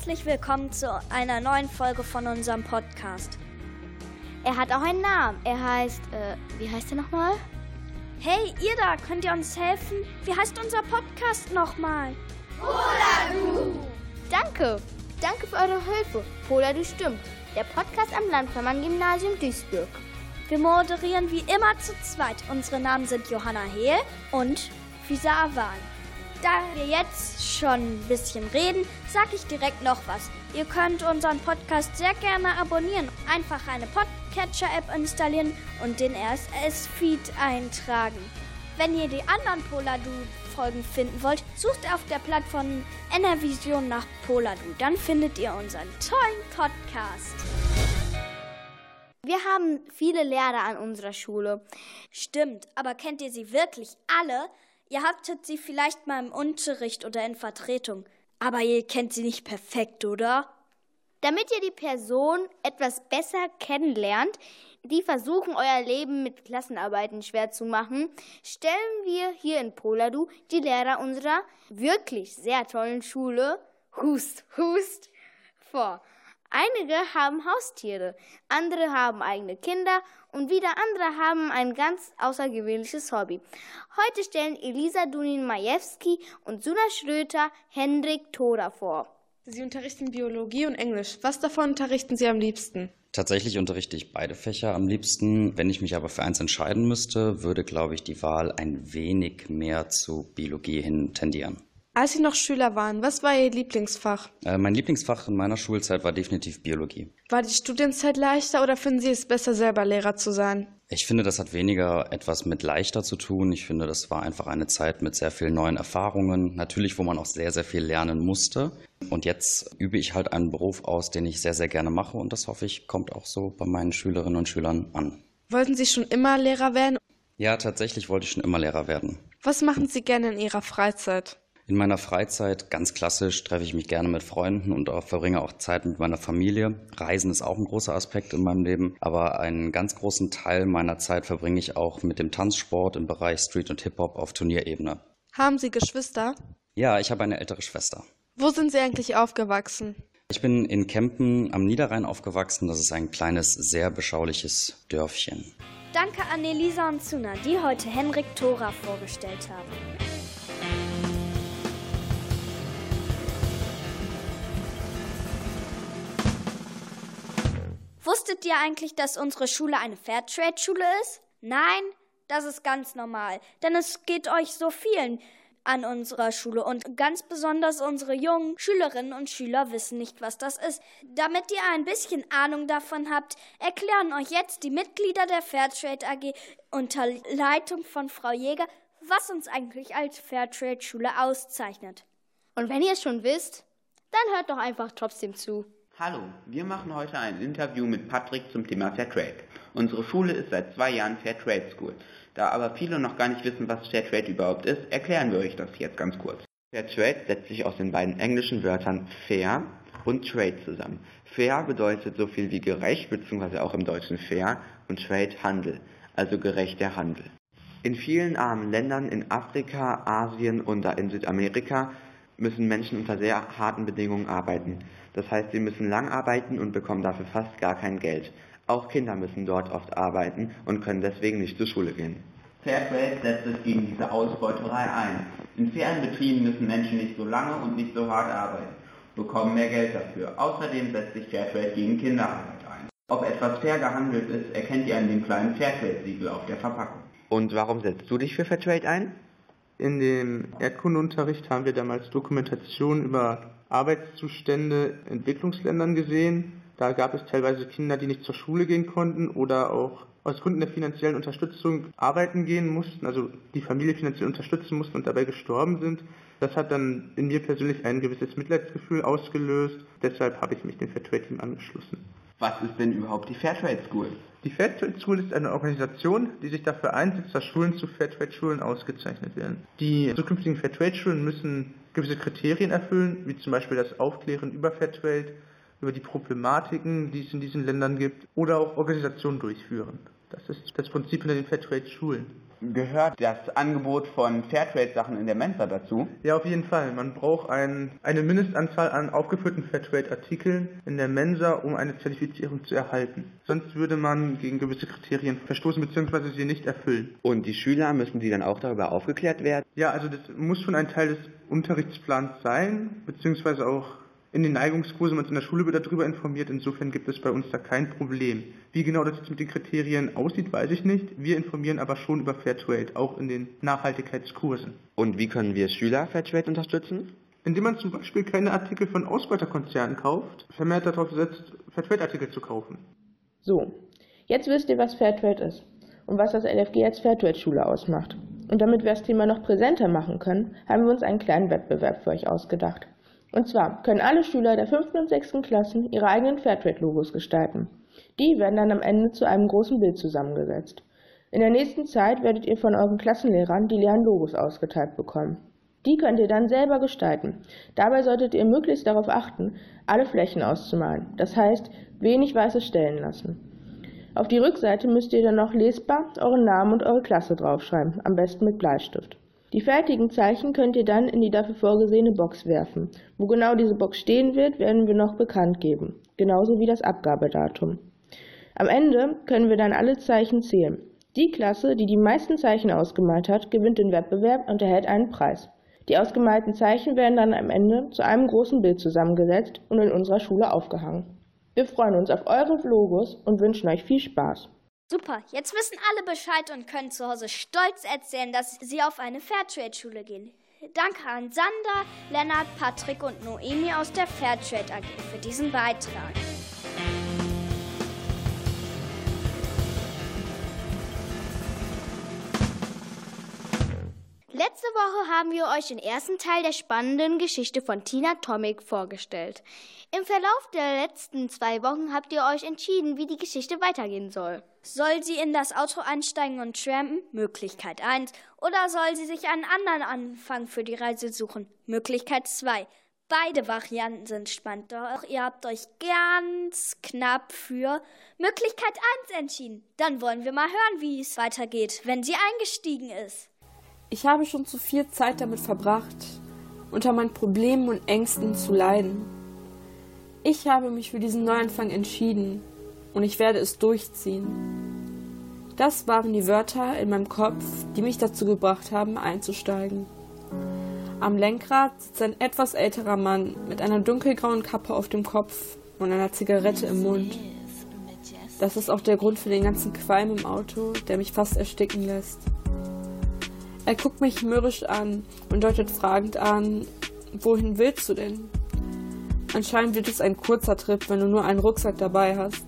herzlich willkommen zu einer neuen Folge von unserem Podcast. Er hat auch einen Namen. Er heißt, äh, wie heißt er nochmal? Hey, ihr da, könnt ihr uns helfen? Wie heißt unser Podcast nochmal? Poladu! Danke, danke für eure Hilfe. Poladu stimmt. Der Podcast am Landvermann-Gymnasium Duisburg. Wir moderieren wie immer zu zweit. Unsere Namen sind Johanna Hehl und Fisa Awan. Da wir jetzt schon ein bisschen reden, sage ich direkt noch was. Ihr könnt unseren Podcast sehr gerne abonnieren. Einfach eine Podcatcher-App installieren und den RSS-Feed eintragen. Wenn ihr die anderen Poladu-Folgen finden wollt, sucht auf der Plattform NRVision nach Poladu. Dann findet ihr unseren tollen Podcast. Wir haben viele Lehrer an unserer Schule. Stimmt, aber kennt ihr sie wirklich alle? Ihr habtet sie vielleicht mal im Unterricht oder in Vertretung, aber ihr kennt sie nicht perfekt, oder? Damit ihr die Person etwas besser kennenlernt, die versuchen, euer Leben mit Klassenarbeiten schwer zu machen, stellen wir hier in Poladu die Lehrer unserer wirklich sehr tollen Schule Hust, Hust vor. Einige haben Haustiere, andere haben eigene Kinder und wieder andere haben ein ganz außergewöhnliches Hobby. Heute stellen Elisa Dunin-Majewski und Suna Schröter Hendrik Tora vor. Sie unterrichten Biologie und Englisch. Was davon unterrichten Sie am liebsten? Tatsächlich unterrichte ich beide Fächer am liebsten. Wenn ich mich aber für eins entscheiden müsste, würde, glaube ich, die Wahl ein wenig mehr zu Biologie hin tendieren. Als Sie noch Schüler waren, was war Ihr Lieblingsfach? Äh, mein Lieblingsfach in meiner Schulzeit war definitiv Biologie. War die Studienzeit leichter oder finden Sie es besser, selber Lehrer zu sein? Ich finde, das hat weniger etwas mit leichter zu tun. Ich finde, das war einfach eine Zeit mit sehr vielen neuen Erfahrungen. Natürlich, wo man auch sehr, sehr viel lernen musste. Und jetzt übe ich halt einen Beruf aus, den ich sehr, sehr gerne mache. Und das hoffe ich, kommt auch so bei meinen Schülerinnen und Schülern an. Wollten Sie schon immer Lehrer werden? Ja, tatsächlich wollte ich schon immer Lehrer werden. Was machen Sie gerne in Ihrer Freizeit? In meiner Freizeit, ganz klassisch, treffe ich mich gerne mit Freunden und auch verbringe auch Zeit mit meiner Familie. Reisen ist auch ein großer Aspekt in meinem Leben, aber einen ganz großen Teil meiner Zeit verbringe ich auch mit dem Tanzsport im Bereich Street und Hip-Hop auf Turnierebene. Haben Sie Geschwister? Ja, ich habe eine ältere Schwester. Wo sind Sie eigentlich aufgewachsen? Ich bin in Kempen am Niederrhein aufgewachsen. Das ist ein kleines, sehr beschauliches Dörfchen. Danke an Elisa und Suna, die heute Henrik Thora vorgestellt haben. Wusstet ihr eigentlich, dass unsere Schule eine Fairtrade-Schule ist? Nein, das ist ganz normal, denn es geht euch so vielen an unserer Schule und ganz besonders unsere jungen Schülerinnen und Schüler wissen nicht, was das ist. Damit ihr ein bisschen Ahnung davon habt, erklären euch jetzt die Mitglieder der Fairtrade AG unter Leitung von Frau Jäger, was uns eigentlich als Fairtrade-Schule auszeichnet. Und wenn ihr es schon wisst, dann hört doch einfach trotzdem zu. Hallo, wir machen heute ein Interview mit Patrick zum Thema Fairtrade. Unsere Schule ist seit zwei Jahren Fairtrade School. Da aber viele noch gar nicht wissen, was Fairtrade überhaupt ist, erklären wir euch das jetzt ganz kurz. Fairtrade setzt sich aus den beiden englischen Wörtern fair und trade zusammen. Fair bedeutet so viel wie gerecht, beziehungsweise auch im Deutschen fair, und trade Handel, also gerechter Handel. In vielen armen Ländern in Afrika, Asien und in Südamerika müssen Menschen unter sehr harten Bedingungen arbeiten. Das heißt, sie müssen lang arbeiten und bekommen dafür fast gar kein Geld. Auch Kinder müssen dort oft arbeiten und können deswegen nicht zur Schule gehen. Fairtrade setzt sich gegen diese Ausbeuterei ein. In fairen Betrieben müssen Menschen nicht so lange und nicht so hart arbeiten, bekommen mehr Geld dafür. Außerdem setzt sich Fairtrade gegen Kinderarbeit ein. Ob etwas fair gehandelt ist, erkennt ihr an dem kleinen Fairtrade-Siegel auf der Verpackung. Und warum setzt du dich für Fairtrade ein? In dem Erdkundeunterricht haben wir damals Dokumentation über Arbeitszustände in Entwicklungsländern gesehen. Da gab es teilweise Kinder, die nicht zur Schule gehen konnten oder auch aus Gründen der finanziellen Unterstützung arbeiten gehen mussten, also die Familie finanziell unterstützen mussten und dabei gestorben sind. Das hat dann in mir persönlich ein gewisses Mitleidsgefühl ausgelöst. Deshalb habe ich mich dem Fairtrade-Team angeschlossen. Was ist denn überhaupt die Fairtrade School? Die Fairtrade School ist eine Organisation, die sich dafür einsetzt, dass Schulen zu Fairtrade-Schulen ausgezeichnet werden. Die zukünftigen Fairtrade-Schulen müssen gewisse Kriterien erfüllen, wie zum Beispiel das Aufklären über Fairtrade, über die Problematiken, die es in diesen Ländern gibt, oder auch Organisationen durchführen. Das ist das Prinzip hinter den Fairtrade-Schulen. Gehört das Angebot von Fairtrade-Sachen in der Mensa dazu? Ja, auf jeden Fall. Man braucht ein, eine Mindestanzahl an aufgeführten Fairtrade-Artikeln in der Mensa, um eine Zertifizierung zu erhalten. Sonst würde man gegen gewisse Kriterien verstoßen bzw. sie nicht erfüllen. Und die Schüler müssen die dann auch darüber aufgeklärt werden? Ja, also das muss schon ein Teil des Unterrichtsplans sein, beziehungsweise auch in den Neigungskursen uns in der Schule wird darüber informiert. Insofern gibt es bei uns da kein Problem. Wie genau das jetzt mit den Kriterien aussieht, weiß ich nicht. Wir informieren aber schon über Fairtrade, auch in den Nachhaltigkeitskursen. Und wie können wir Schüler Fairtrade unterstützen? Indem man zum Beispiel keine Artikel von Ausbeuterkonzernen kauft, vermehrt darauf setzt, Fairtrade-Artikel zu kaufen. So, jetzt wisst ihr, was Fairtrade ist und was das LFG als Fairtrade-Schule ausmacht. Und damit wir das Thema noch präsenter machen können, haben wir uns einen kleinen Wettbewerb für euch ausgedacht. Und zwar können alle Schüler der 5. und 6. Klassen ihre eigenen Fairtrade-Logos gestalten. Die werden dann am Ende zu einem großen Bild zusammengesetzt. In der nächsten Zeit werdet ihr von euren Klassenlehrern die leeren Logos ausgeteilt bekommen. Die könnt ihr dann selber gestalten. Dabei solltet ihr möglichst darauf achten, alle Flächen auszumalen. Das heißt, wenig weiße Stellen lassen. Auf die Rückseite müsst ihr dann noch lesbar euren Namen und eure Klasse draufschreiben, am besten mit Bleistift. Die fertigen Zeichen könnt ihr dann in die dafür vorgesehene Box werfen. Wo genau diese Box stehen wird, werden wir noch bekannt geben, genauso wie das Abgabedatum. Am Ende können wir dann alle Zeichen zählen. Die Klasse, die die meisten Zeichen ausgemalt hat, gewinnt den Wettbewerb und erhält einen Preis. Die ausgemalten Zeichen werden dann am Ende zu einem großen Bild zusammengesetzt und in unserer Schule aufgehangen. Wir freuen uns auf eure Logos und wünschen euch viel Spaß. Super, jetzt wissen alle Bescheid und können zu Hause stolz erzählen, dass sie auf eine Fairtrade-Schule gehen. Danke an Sander, Lennart, Patrick und Noemi aus der Fairtrade AG für diesen Beitrag. Letzte Woche haben wir euch den ersten Teil der spannenden Geschichte von Tina Tomic vorgestellt. Im Verlauf der letzten zwei Wochen habt ihr euch entschieden, wie die Geschichte weitergehen soll. Soll sie in das Auto einsteigen und trampen? Möglichkeit 1. Oder soll sie sich einen anderen Anfang für die Reise suchen? Möglichkeit 2. Beide Varianten sind spannend, doch ihr habt euch ganz knapp für Möglichkeit 1 entschieden. Dann wollen wir mal hören, wie es weitergeht, wenn sie eingestiegen ist. Ich habe schon zu viel Zeit damit verbracht, unter meinen Problemen und Ängsten zu leiden. Ich habe mich für diesen Neuanfang entschieden und ich werde es durchziehen. Das waren die Wörter in meinem Kopf, die mich dazu gebracht haben, einzusteigen. Am Lenkrad sitzt ein etwas älterer Mann mit einer dunkelgrauen Kappe auf dem Kopf und einer Zigarette im Mund. Das ist auch der Grund für den ganzen Qualm im Auto, der mich fast ersticken lässt. Er guckt mich mürrisch an und deutet fragend an, wohin willst du denn? Anscheinend wird es ein kurzer Trip, wenn du nur einen Rucksack dabei hast.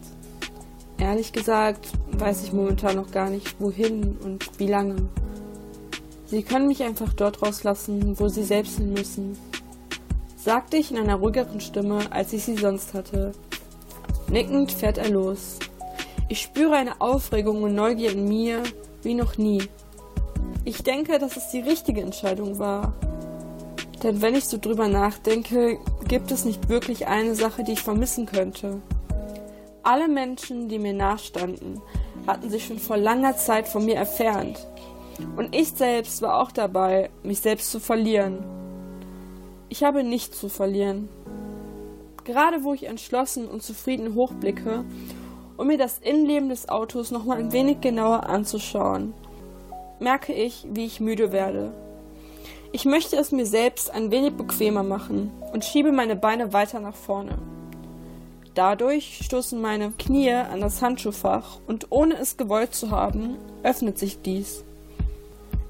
Ehrlich gesagt weiß ich momentan noch gar nicht, wohin und wie lange. Sie können mich einfach dort rauslassen, wo sie selbst hin müssen, sagte ich in einer ruhigeren Stimme, als ich sie sonst hatte. Nickend fährt er los. Ich spüre eine Aufregung und Neugier in mir wie noch nie. Ich denke, dass es die richtige Entscheidung war. Denn wenn ich so drüber nachdenke, gibt es nicht wirklich eine Sache, die ich vermissen könnte. Alle Menschen, die mir nachstanden, hatten sich schon vor langer Zeit von mir entfernt. Und ich selbst war auch dabei, mich selbst zu verlieren. Ich habe nichts zu verlieren. Gerade wo ich entschlossen und zufrieden hochblicke, um mir das Innenleben des Autos nochmal ein wenig genauer anzuschauen, merke ich, wie ich müde werde. Ich möchte es mir selbst ein wenig bequemer machen und schiebe meine Beine weiter nach vorne. Dadurch stoßen meine Knie an das Handschuhfach und ohne es gewollt zu haben, öffnet sich dies.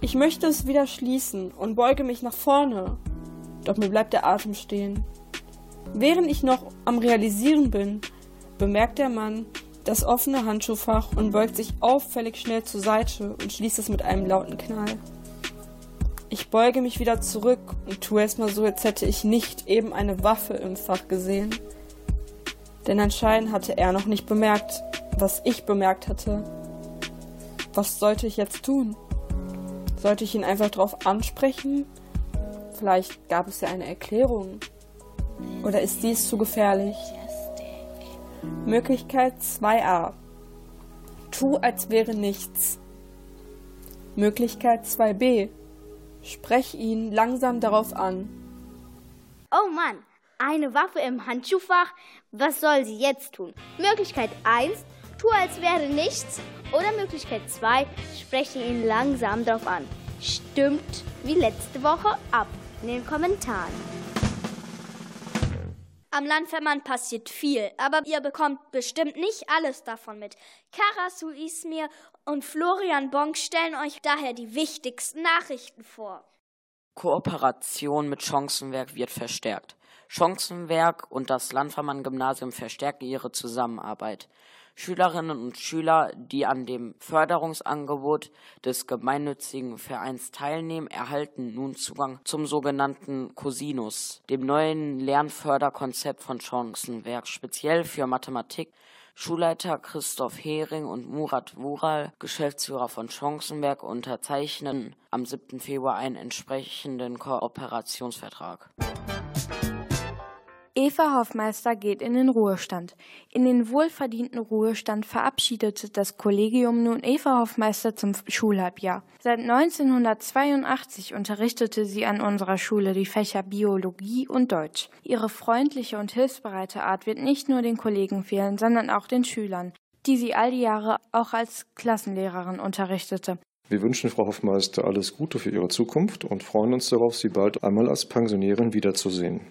Ich möchte es wieder schließen und beuge mich nach vorne, doch mir bleibt der Atem stehen. Während ich noch am Realisieren bin, bemerkt der Mann, das offene Handschuhfach und beugt sich auffällig schnell zur Seite und schließt es mit einem lauten Knall. Ich beuge mich wieder zurück und tue es mal so, als hätte ich nicht eben eine Waffe im Fach gesehen. Denn anscheinend hatte er noch nicht bemerkt, was ich bemerkt hatte. Was sollte ich jetzt tun? Sollte ich ihn einfach drauf ansprechen? Vielleicht gab es ja eine Erklärung. Oder ist dies zu gefährlich? Möglichkeit 2a. Tu, als wäre nichts. Möglichkeit 2b. Sprech ihn langsam darauf an. Oh Mann, eine Waffe im Handschuhfach? Was soll sie jetzt tun? Möglichkeit 1, tu als wäre nichts. Oder Möglichkeit 2, spreche ihn langsam darauf an. Stimmt wie letzte Woche ab in den Kommentaren. Am Landvermann passiert viel, aber ihr bekommt bestimmt nicht alles davon mit. Karasu Ismir und Florian Bonk stellen euch daher die wichtigsten Nachrichten vor. Kooperation mit Chancenwerk wird verstärkt. Chancenwerk und das Landvermann-Gymnasium verstärken ihre Zusammenarbeit. Schülerinnen und Schüler, die an dem Förderungsangebot des gemeinnützigen Vereins teilnehmen, erhalten nun Zugang zum sogenannten Cosinus, dem neuen Lernförderkonzept von Chancenwerk, speziell für Mathematik. Schulleiter Christoph Hering und Murat Wural, Geschäftsführer von Chancenwerk, unterzeichnen am 7. Februar einen entsprechenden Kooperationsvertrag. Eva Hoffmeister geht in den Ruhestand. In den wohlverdienten Ruhestand verabschiedete das Kollegium nun Eva Hoffmeister zum Schulhalbjahr. Seit 1982 unterrichtete sie an unserer Schule die Fächer Biologie und Deutsch. Ihre freundliche und hilfsbereite Art wird nicht nur den Kollegen fehlen, sondern auch den Schülern, die sie all die Jahre auch als Klassenlehrerin unterrichtete. Wir wünschen Frau Hoffmeister alles Gute für ihre Zukunft und freuen uns darauf, Sie bald einmal als Pensionärin wiederzusehen.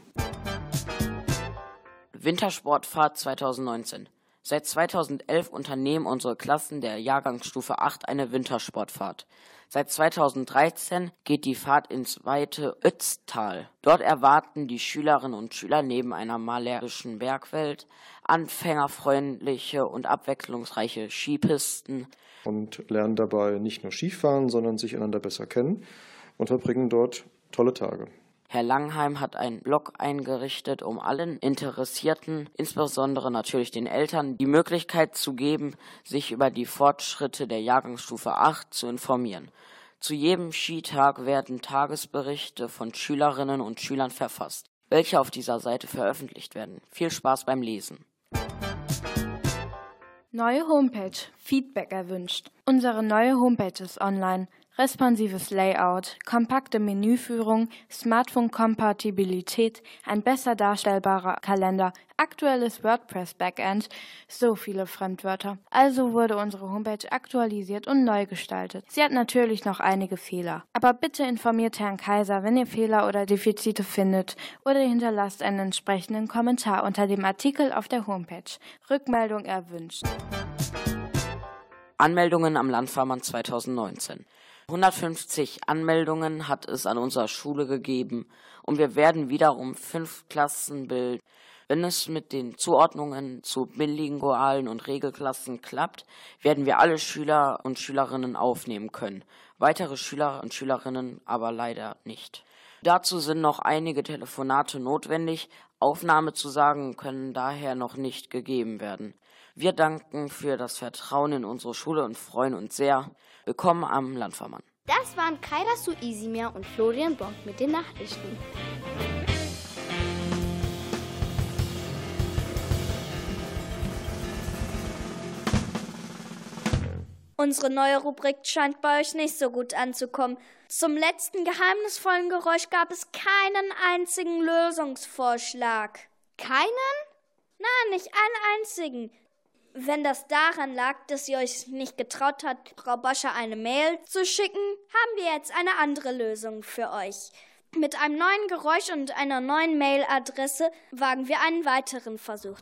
Wintersportfahrt 2019. Seit 2011 unternehmen unsere Klassen der Jahrgangsstufe 8 eine Wintersportfahrt. Seit 2013 geht die Fahrt ins weite Ötztal. Dort erwarten die Schülerinnen und Schüler neben einer malerischen Bergwelt anfängerfreundliche und abwechslungsreiche Skipisten und lernen dabei nicht nur Skifahren, sondern sich einander besser kennen und verbringen dort tolle Tage. Herr Langheim hat einen Blog eingerichtet, um allen Interessierten, insbesondere natürlich den Eltern, die Möglichkeit zu geben, sich über die Fortschritte der Jahrgangsstufe 8 zu informieren. Zu jedem Skitag werden Tagesberichte von Schülerinnen und Schülern verfasst, welche auf dieser Seite veröffentlicht werden. Viel Spaß beim Lesen. Neue Homepage. Feedback erwünscht. Unsere neue Homepage ist online responsives Layout, kompakte Menüführung, Smartphone-Kompatibilität, ein besser darstellbarer Kalender, aktuelles WordPress-Backend, so viele Fremdwörter. Also wurde unsere Homepage aktualisiert und neu gestaltet. Sie hat natürlich noch einige Fehler. Aber bitte informiert Herrn Kaiser, wenn ihr Fehler oder Defizite findet oder hinterlasst einen entsprechenden Kommentar unter dem Artikel auf der Homepage. Rückmeldung erwünscht. Anmeldungen am Landfahrmann 2019. 150 Anmeldungen hat es an unserer Schule gegeben und wir werden wiederum fünf Klassen bilden. Wenn es mit den Zuordnungen zu bilingualen und Regelklassen klappt, werden wir alle Schüler und Schülerinnen aufnehmen können. Weitere Schüler und Schülerinnen aber leider nicht. Dazu sind noch einige Telefonate notwendig. Aufnahmezusagen können daher noch nicht gegeben werden. Wir danken für das Vertrauen in unsere Schule und freuen uns sehr. Willkommen am Landvermann. Das waren Kaira Suisimir und Florian Bonk mit den Nachrichten. Unsere neue Rubrik scheint bei euch nicht so gut anzukommen. Zum letzten geheimnisvollen Geräusch gab es keinen einzigen Lösungsvorschlag. Keinen? Nein, nicht einen einzigen. Wenn das daran lag, dass ihr euch nicht getraut habt, Frau Boscher eine Mail zu schicken, haben wir jetzt eine andere Lösung für euch. Mit einem neuen Geräusch und einer neuen Mailadresse wagen wir einen weiteren Versuch.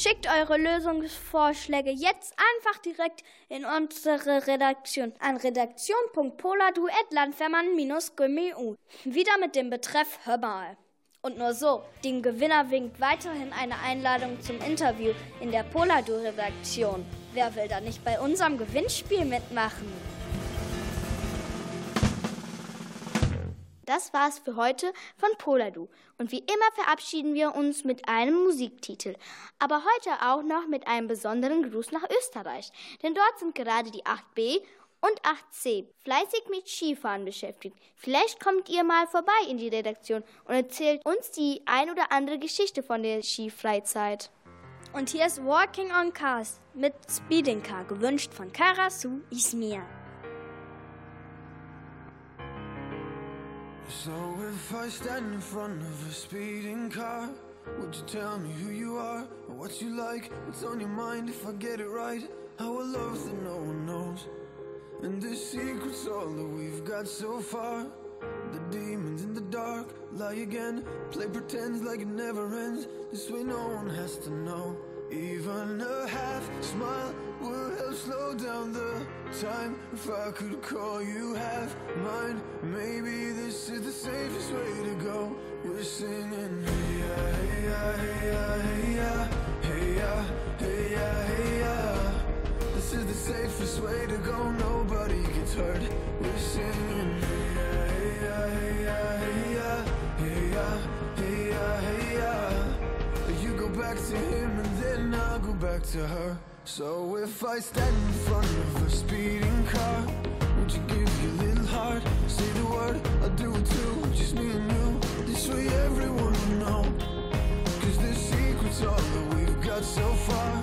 Schickt eure Lösungsvorschläge jetzt einfach direkt in unsere Redaktion an redaktion.poladu.landvermann-gmu. Wieder mit dem Betreff Hör mal. Und nur so, dem Gewinner winkt weiterhin eine Einladung zum Interview in der Poladu-Redaktion. Wer will da nicht bei unserem Gewinnspiel mitmachen? Das war's für heute von Poladu. Und wie immer verabschieden wir uns mit einem Musiktitel. Aber heute auch noch mit einem besonderen Gruß nach Österreich. Denn dort sind gerade die 8b und 8c fleißig mit Skifahren beschäftigt. Vielleicht kommt ihr mal vorbei in die Redaktion und erzählt uns die ein oder andere Geschichte von der Skifreizeit. Und hier ist Walking on Cars mit Speeding Car, gewünscht von Karasu Ismir. So if I stand in front of a speeding car, would you tell me who you are, or what you like, what's on your mind if I get it right? How a love that no one knows, and the secret's all that we've got so far. The demons in the dark lie again, play pretends like it never ends. This way no one has to know. Even a half smile would help slow down the time if I could call you half mine. Maybe this is the safest way to go. We're singing, hey ya, hey ya, hey ya, hey ya, hey ya, hey ya, hey ya. This is the safest way to go. Nobody gets hurt. We're singing, hey ya, hey ya, hey ya, hey ya, hey ya, hey ya, hey ya. You go back to him and then I'll go back to her. So if I stand in front of a speeding car, would you give your little heart? Say the word, I'll do it too. Just me and you. This way everyone will know. Cause the secret's all that we've got so far.